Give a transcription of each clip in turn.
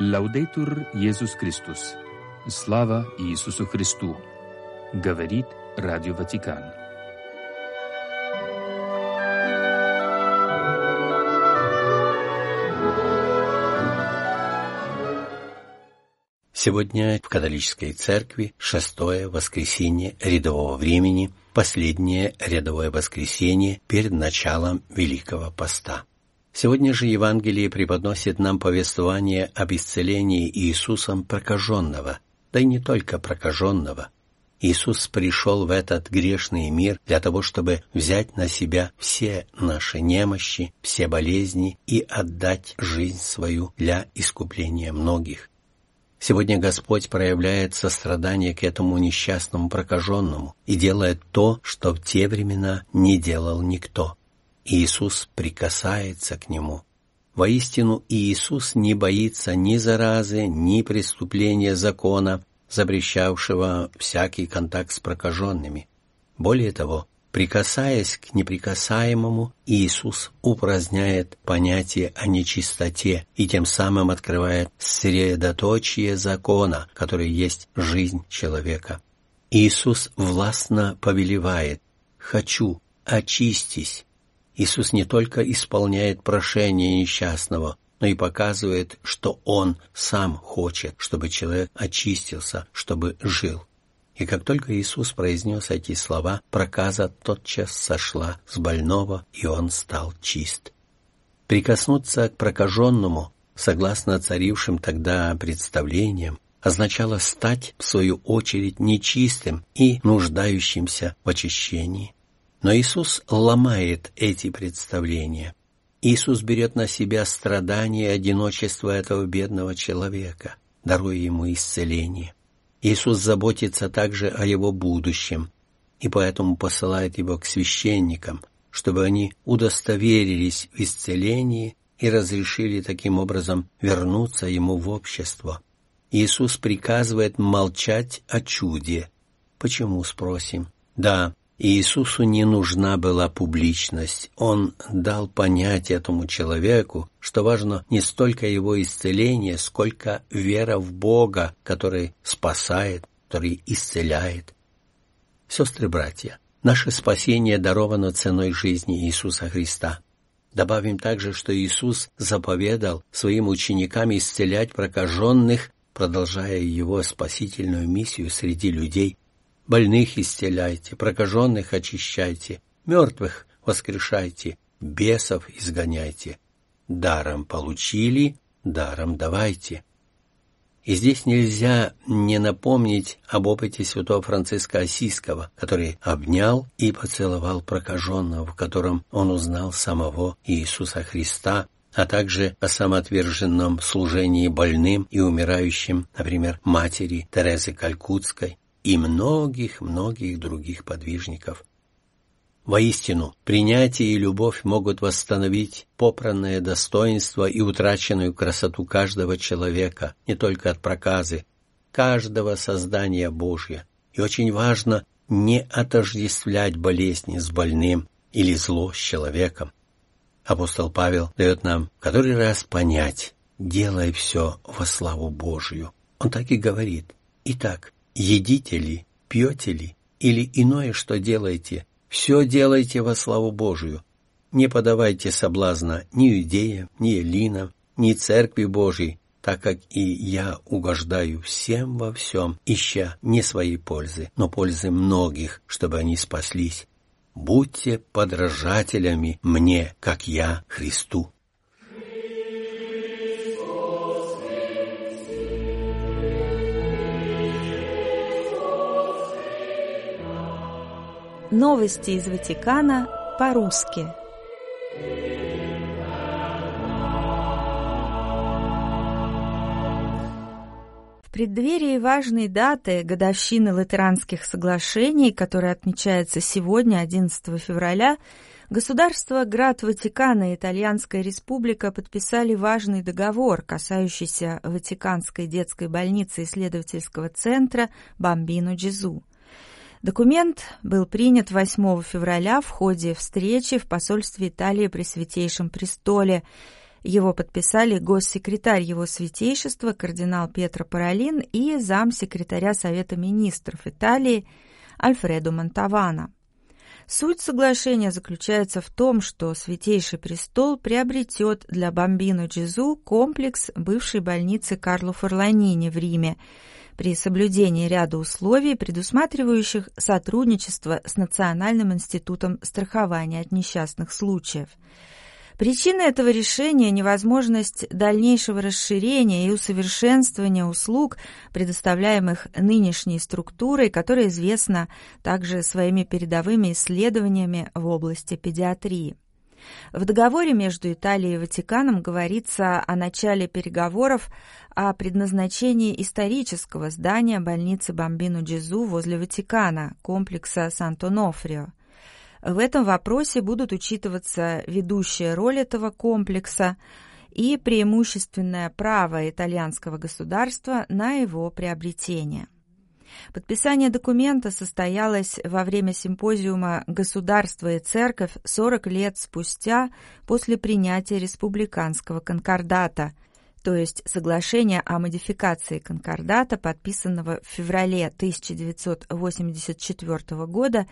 Лаудейтур Иисус Христос. Слава Иисусу Христу. Говорит Радио Ватикан. Сегодня в католической церкви шестое воскресенье рядового времени, последнее рядовое воскресенье перед началом Великого Поста. Сегодня же Евангелие преподносит нам повествование об исцелении Иисусом прокаженного, да и не только прокаженного. Иисус пришел в этот грешный мир для того, чтобы взять на себя все наши немощи, все болезни и отдать жизнь свою для искупления многих. Сегодня Господь проявляет сострадание к этому несчастному прокаженному и делает то, что в те времена не делал никто. Иисус прикасается к нему. Воистину, Иисус не боится ни заразы, ни преступления закона, запрещавшего всякий контакт с прокаженными. Более того, прикасаясь к неприкасаемому, Иисус упраздняет понятие о нечистоте и тем самым открывает средоточие закона, который есть жизнь человека. Иисус властно повелевает «Хочу, очистись, Иисус не только исполняет прошение несчастного, но и показывает, что Он сам хочет, чтобы человек очистился, чтобы жил. И как только Иисус произнес эти слова, проказа тотчас сошла с больного, и он стал чист. Прикоснуться к прокаженному, согласно царившим тогда представлениям, означало стать, в свою очередь, нечистым и нуждающимся в очищении. Но Иисус ломает эти представления. Иисус берет на себя страдания и одиночество этого бедного человека, даруя ему исцеление. Иисус заботится также о его будущем, и поэтому посылает его к священникам, чтобы они удостоверились в исцелении и разрешили таким образом вернуться ему в общество. Иисус приказывает молчать о чуде. Почему, спросим? Да, Иисусу не нужна была публичность. Он дал понять этому человеку, что важно не столько его исцеление, сколько вера в Бога, который спасает, который исцеляет. Сестры-братья, наше спасение даровано ценой жизни Иисуса Христа. Добавим также, что Иисус заповедал своим ученикам исцелять прокаженных, продолжая его спасительную миссию среди людей – Больных исцеляйте, прокаженных очищайте, мертвых воскрешайте, бесов изгоняйте. Даром получили, даром давайте. И здесь нельзя не напомнить об опыте святого Франциска Осийского, который обнял и поцеловал прокаженного, в котором он узнал самого Иисуса Христа, а также о самоотверженном служении больным и умирающим, например, матери Терезы Калькутской, и многих-многих других подвижников. Воистину, принятие и любовь могут восстановить попранное достоинство и утраченную красоту каждого человека, не только от проказы, каждого создания Божья. И очень важно не отождествлять болезни с больным или зло с человеком. Апостол Павел дает нам который раз понять, делай все во славу Божью. Он так и говорит. Итак, едите ли, пьете ли или иное, что делаете, все делайте во славу Божию. Не подавайте соблазна ни иудеям, ни эллинам, ни церкви Божией, так как и я угождаю всем во всем, ища не своей пользы, но пользы многих, чтобы они спаслись. Будьте подражателями мне, как я Христу. Новости из Ватикана по-русски. В преддверии важной даты годовщины Латеранских соглашений, которая отмечается сегодня, 11 февраля, Государство Град Ватикана и Итальянская Республика подписали важный договор, касающийся Ватиканской детской больницы исследовательского центра Бамбино Джизу. Документ был принят 8 февраля в ходе встречи в посольстве Италии при Святейшем Престоле, Его подписали госсекретарь его святейшества кардинал Петро Паролин и замсекретаря Совета министров Италии Альфредо Монтавана. Суть соглашения заключается в том, что Святейший Престол приобретет для Бомбино Джизу комплекс бывшей больницы Карло Форланини в Риме при соблюдении ряда условий, предусматривающих сотрудничество с Национальным институтом страхования от несчастных случаев – Причина этого решения – невозможность дальнейшего расширения и усовершенствования услуг, предоставляемых нынешней структурой, которая известна также своими передовыми исследованиями в области педиатрии. В договоре между Италией и Ватиканом говорится о начале переговоров о предназначении исторического здания больницы Бомбину-Джизу возле Ватикана, комплекса Санто-Нофрио. В этом вопросе будут учитываться ведущая роль этого комплекса и преимущественное право итальянского государства на его приобретение. Подписание документа состоялось во время симпозиума «Государство и церковь 40 лет спустя после принятия республиканского конкордата», то есть соглашения о модификации конкордата, подписанного в феврале 1984 года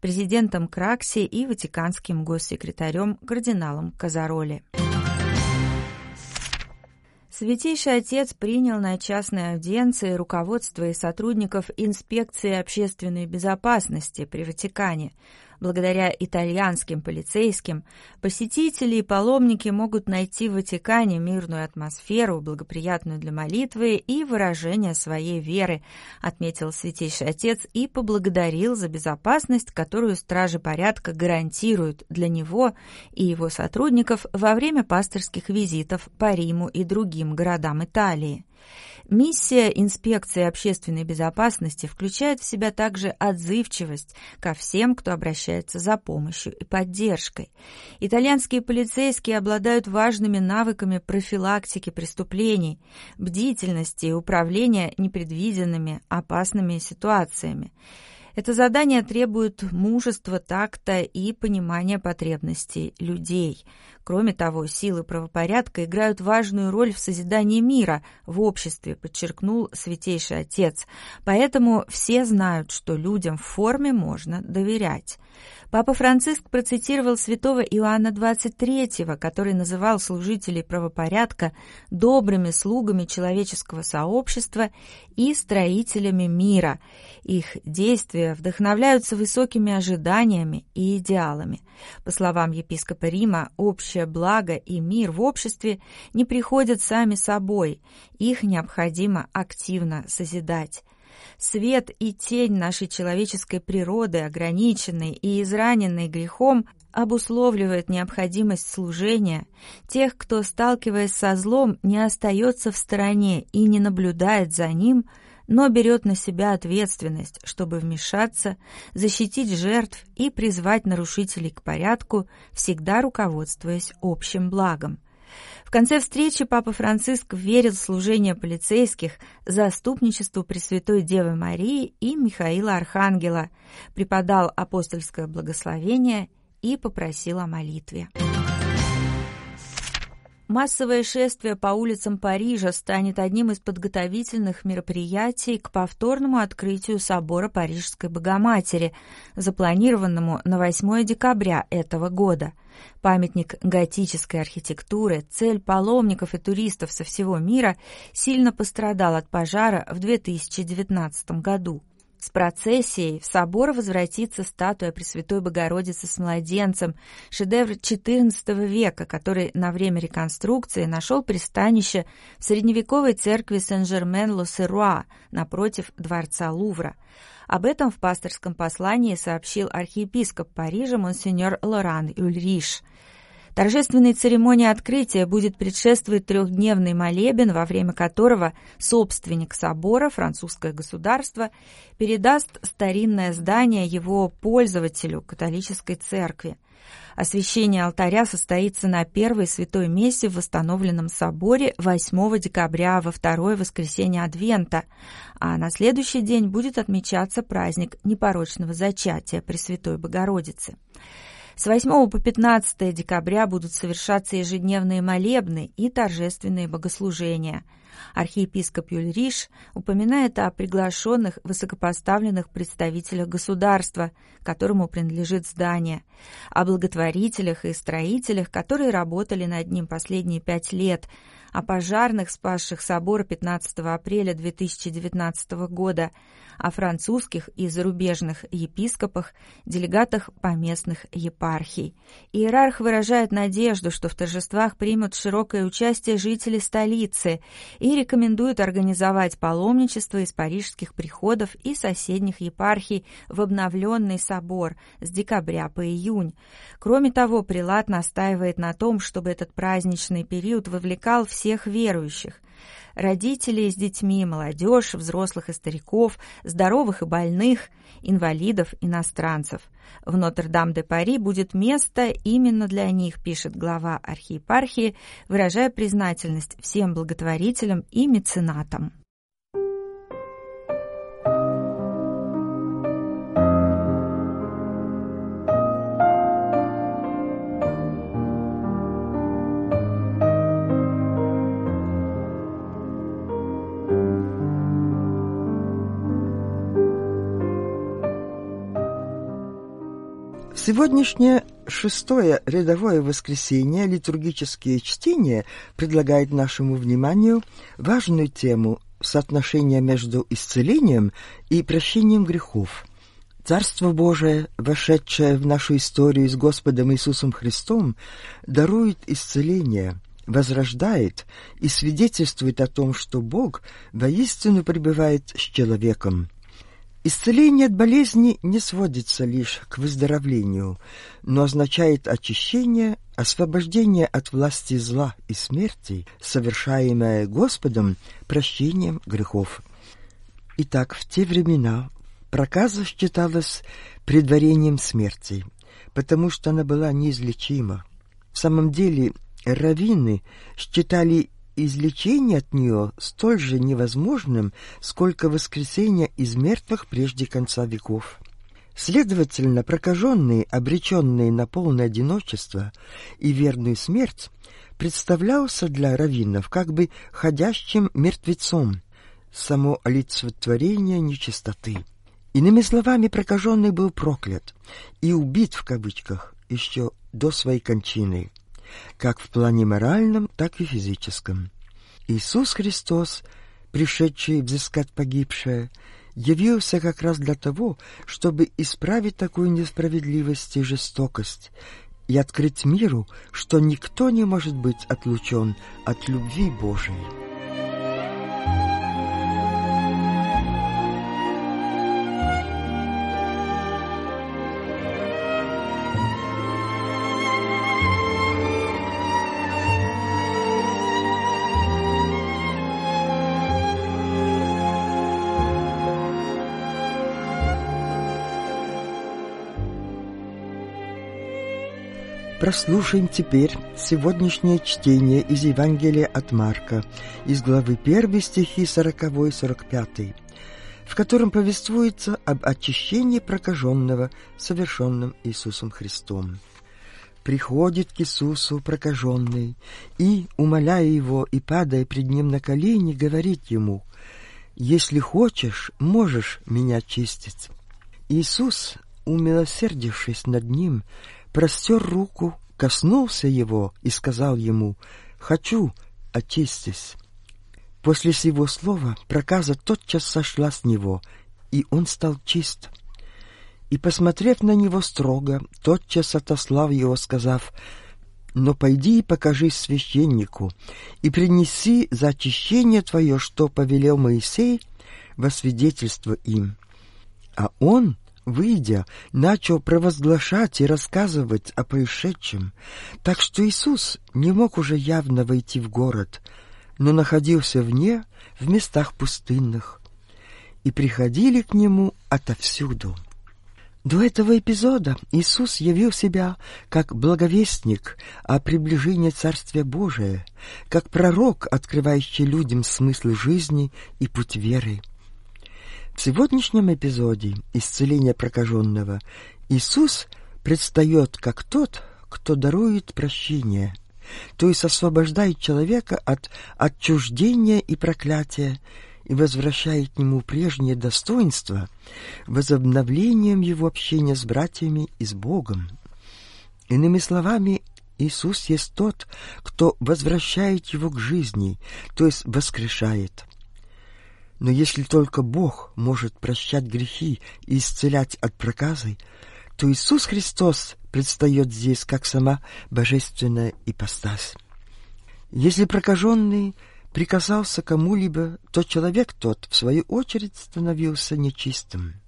президентом Кракси и ватиканским госсекретарем кардиналом Казароли. Святейший Отец принял на частной аудиенции руководство и сотрудников инспекции общественной безопасности при Ватикане – Благодаря итальянским полицейским посетители и паломники могут найти в Ватикане мирную атмосферу, благоприятную для молитвы и выражения своей веры, отметил Святейший Отец и поблагодарил за безопасность, которую стражи порядка гарантируют для него и его сотрудников во время пасторских визитов по Риму и другим городам Италии. Миссия инспекции общественной безопасности включает в себя также отзывчивость ко всем, кто обращается за помощью и поддержкой. Итальянские полицейские обладают важными навыками профилактики преступлений, бдительности и управления непредвиденными опасными ситуациями. Это задание требует мужества, такта и понимания потребностей людей. Кроме того, силы правопорядка играют важную роль в созидании мира в обществе, подчеркнул Святейший Отец. Поэтому все знают, что людям в форме можно доверять. Папа Франциск процитировал святого Иоанна XXIII, который называл служителей правопорядка добрыми слугами человеческого сообщества и строителями мира. Их действия вдохновляются высокими ожиданиями и идеалами. По словам епископа Рима, общее благо и мир в обществе не приходят сами собой, их необходимо активно созидать. Свет и тень нашей человеческой природы, ограниченной и израненной грехом, обусловливает необходимость служения тех, кто, сталкиваясь со злом, не остается в стороне и не наблюдает за ним, но берет на себя ответственность, чтобы вмешаться, защитить жертв и призвать нарушителей к порядку, всегда руководствуясь общим благом. В конце встречи Папа Франциск верил в служение полицейских, заступничеству Пресвятой Девы Марии и Михаила Архангела, преподал апостольское благословение и попросил о молитве. Массовое шествие по улицам Парижа станет одним из подготовительных мероприятий к повторному открытию собора Парижской Богоматери, запланированному на 8 декабря этого года. Памятник готической архитектуры, цель паломников и туристов со всего мира, сильно пострадал от пожара в 2019 году. С процессией в собор возвратится статуя Пресвятой Богородицы с младенцем, шедевр XIV века, который на время реконструкции нашел пристанище в средневековой церкви Сен-Жермен-Ло-Серуа напротив дворца Лувра. Об этом в пасторском послании сообщил архиепископ Парижа монсеньор Лоран Юльриш – Торжественной церемонии открытия будет предшествовать трехдневный молебен, во время которого собственник собора, французское государство, передаст старинное здание его пользователю, католической церкви. Освящение алтаря состоится на первой святой мессе в восстановленном соборе 8 декабря во второе воскресенье Адвента, а на следующий день будет отмечаться праздник непорочного зачатия Пресвятой Богородицы. С 8 по 15 декабря будут совершаться ежедневные молебны и торжественные богослужения – Архиепископ Юльриш упоминает о приглашенных высокопоставленных представителях государства, которому принадлежит здание, о благотворителях и строителях, которые работали над ним последние пять лет, о пожарных, спасших собор 15 апреля 2019 года, о французских и зарубежных епископах, делегатах поместных епархий. Иерарх выражает надежду, что в торжествах примут широкое участие жители столицы и рекомендует организовать паломничество из парижских приходов и соседних епархий в обновленный собор с декабря по июнь. Кроме того, прилад настаивает на том, чтобы этот праздничный период вовлекал всех верующих родителей с детьми, молодежь, взрослых и стариков, здоровых и больных, инвалидов, иностранцев. В Нотр-Дам-де-Пари будет место именно для них, пишет глава архиепархии, выражая признательность всем благотворителям и меценатам. Сегодняшнее шестое рядовое воскресенье литургические чтения предлагает нашему вниманию важную тему соотношения между исцелением и прощением грехов. Царство Божие, вошедшее в нашу историю с Господом Иисусом Христом, дарует исцеление, возрождает и свидетельствует о том, что Бог воистину пребывает с человеком – Исцеление от болезни не сводится лишь к выздоровлению, но означает очищение, освобождение от власти зла и смерти, совершаемое Господом прощением грехов. Итак, в те времена проказа считалась предварением смерти, потому что она была неизлечима. В самом деле, раввины считали излечение от нее столь же невозможным, сколько воскресение из мертвых прежде конца веков. Следовательно, прокаженный, обреченный на полное одиночество и верную смерть, представлялся для раввинов как бы ходящим мертвецом, само олицетворение нечистоты. Иными словами, прокаженный был проклят и убит в кавычках еще до своей кончины как в плане моральном, так и физическом. Иисус Христос, пришедший взыскать погибшее, явился как раз для того, чтобы исправить такую несправедливость и жестокость и открыть миру, что никто не может быть отлучен от любви Божией. Прослушаем теперь сегодняшнее чтение из Евангелия от Марка, из главы 1 стихи 40-45, в котором повествуется об очищении прокаженного, совершенном Иисусом Христом. Приходит к Иисусу прокаженный и, умоляя его и падая пред ним на колени, говорит ему, «Если хочешь, можешь меня чистить». Иисус, умилосердившись над ним, простер руку, коснулся его и сказал ему «Хочу, очистись». После сего слова проказа тотчас сошла с него, и он стал чист. И, посмотрев на него строго, тотчас отослав его, сказав «Но пойди и покажись священнику, и принеси за очищение твое, что повелел Моисей, во свидетельство им». А он выйдя, начал провозглашать и рассказывать о происшедшем, так что Иисус не мог уже явно войти в город, но находился вне, в местах пустынных, и приходили к Нему отовсюду. До этого эпизода Иисус явил себя как благовестник о приближении Царствия Божия, как пророк, открывающий людям смысл жизни и путь веры. В сегодняшнем эпизоде исцеления прокаженного Иисус предстает как тот, кто дарует прощение, то есть освобождает человека от отчуждения и проклятия и возвращает ему прежнее достоинство возобновлением его общения с братьями и с Богом. Иными словами, Иисус есть тот, кто возвращает его к жизни, то есть воскрешает. Но если только Бог может прощать грехи и исцелять от проказы, то Иисус Христос предстает здесь как сама божественная ипостась. Если прокаженный прикасался кому-либо, то человек тот, в свою очередь, становился нечистым.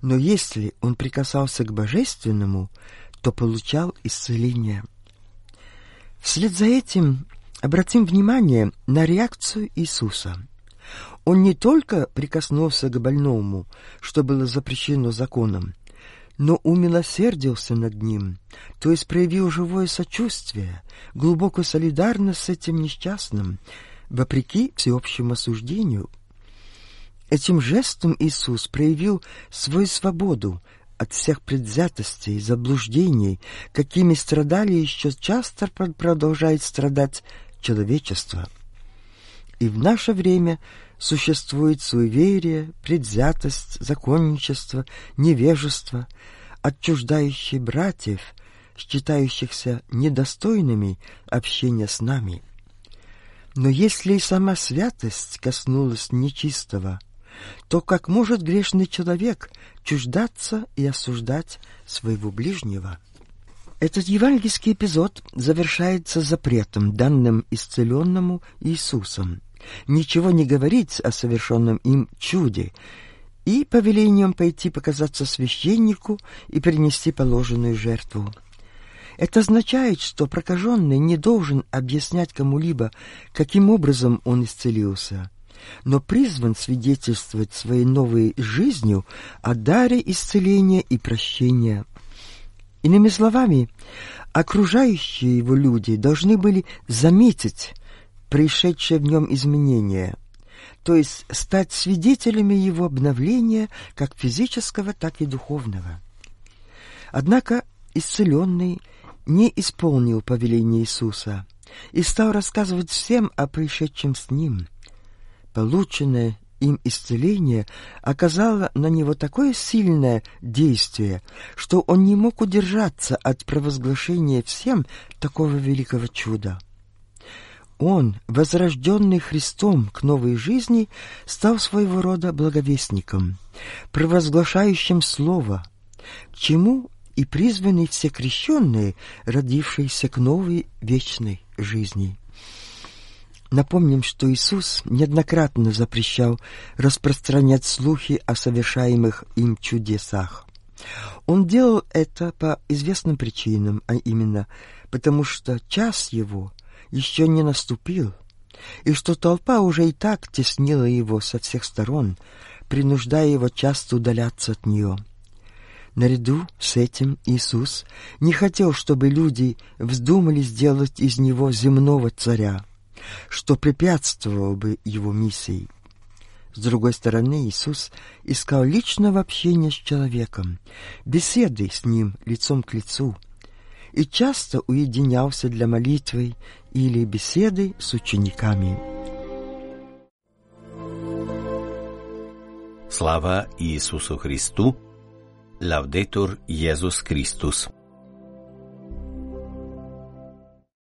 Но если он прикасался к божественному, то получал исцеление. Вслед за этим обратим внимание на реакцию Иисуса – он не только прикоснулся к больному, что было запрещено законом, но умилосердился над ним, то есть проявил живое сочувствие, глубокую солидарность с этим несчастным, вопреки всеобщему осуждению. Этим жестом Иисус проявил свою свободу от всех предвзятостей, заблуждений, какими страдали еще часто продолжает страдать человечество. И в наше время – существует суеверие, предвзятость, законничество, невежество, отчуждающие братьев, считающихся недостойными общения с нами. Но если и сама святость коснулась нечистого, то как может грешный человек чуждаться и осуждать своего ближнего? Этот евангельский эпизод завершается запретом, данным исцеленному Иисусом, ничего не говорить о совершенном им чуде и повелением пойти показаться священнику и принести положенную жертву. Это означает, что прокаженный не должен объяснять кому-либо, каким образом он исцелился, но призван свидетельствовать своей новой жизнью о даре исцеления и прощения. Иными словами, окружающие его люди должны были заметить, пришедшее в нем изменение, то есть стать свидетелями его обновления как физического, так и духовного. Однако исцеленный не исполнил повеление Иисуса и стал рассказывать всем о происшедшем с ним. Полученное им исцеление оказало на него такое сильное действие, что он не мог удержаться от провозглашения всем такого великого чуда. Он, возрожденный Христом к новой жизни, стал своего рода благовестником, провозглашающим Слово, к чему и призваны все крещенные, родившиеся к новой вечной жизни. Напомним, что Иисус неоднократно запрещал распространять слухи о совершаемых им чудесах. Он делал это по известным причинам, а именно потому, что час его еще не наступил, и что толпа уже и так теснила его со всех сторон, принуждая его часто удаляться от нее. Наряду с этим Иисус не хотел, чтобы люди вздумали сделать из него земного царя, что препятствовало бы его миссии. С другой стороны, Иисус искал личного общения с человеком, беседы с ним лицом к лицу, и часто уединялся для молитвы или беседы с учениками. Слава Иисусу Христу! Лавдетур Иисус Христос!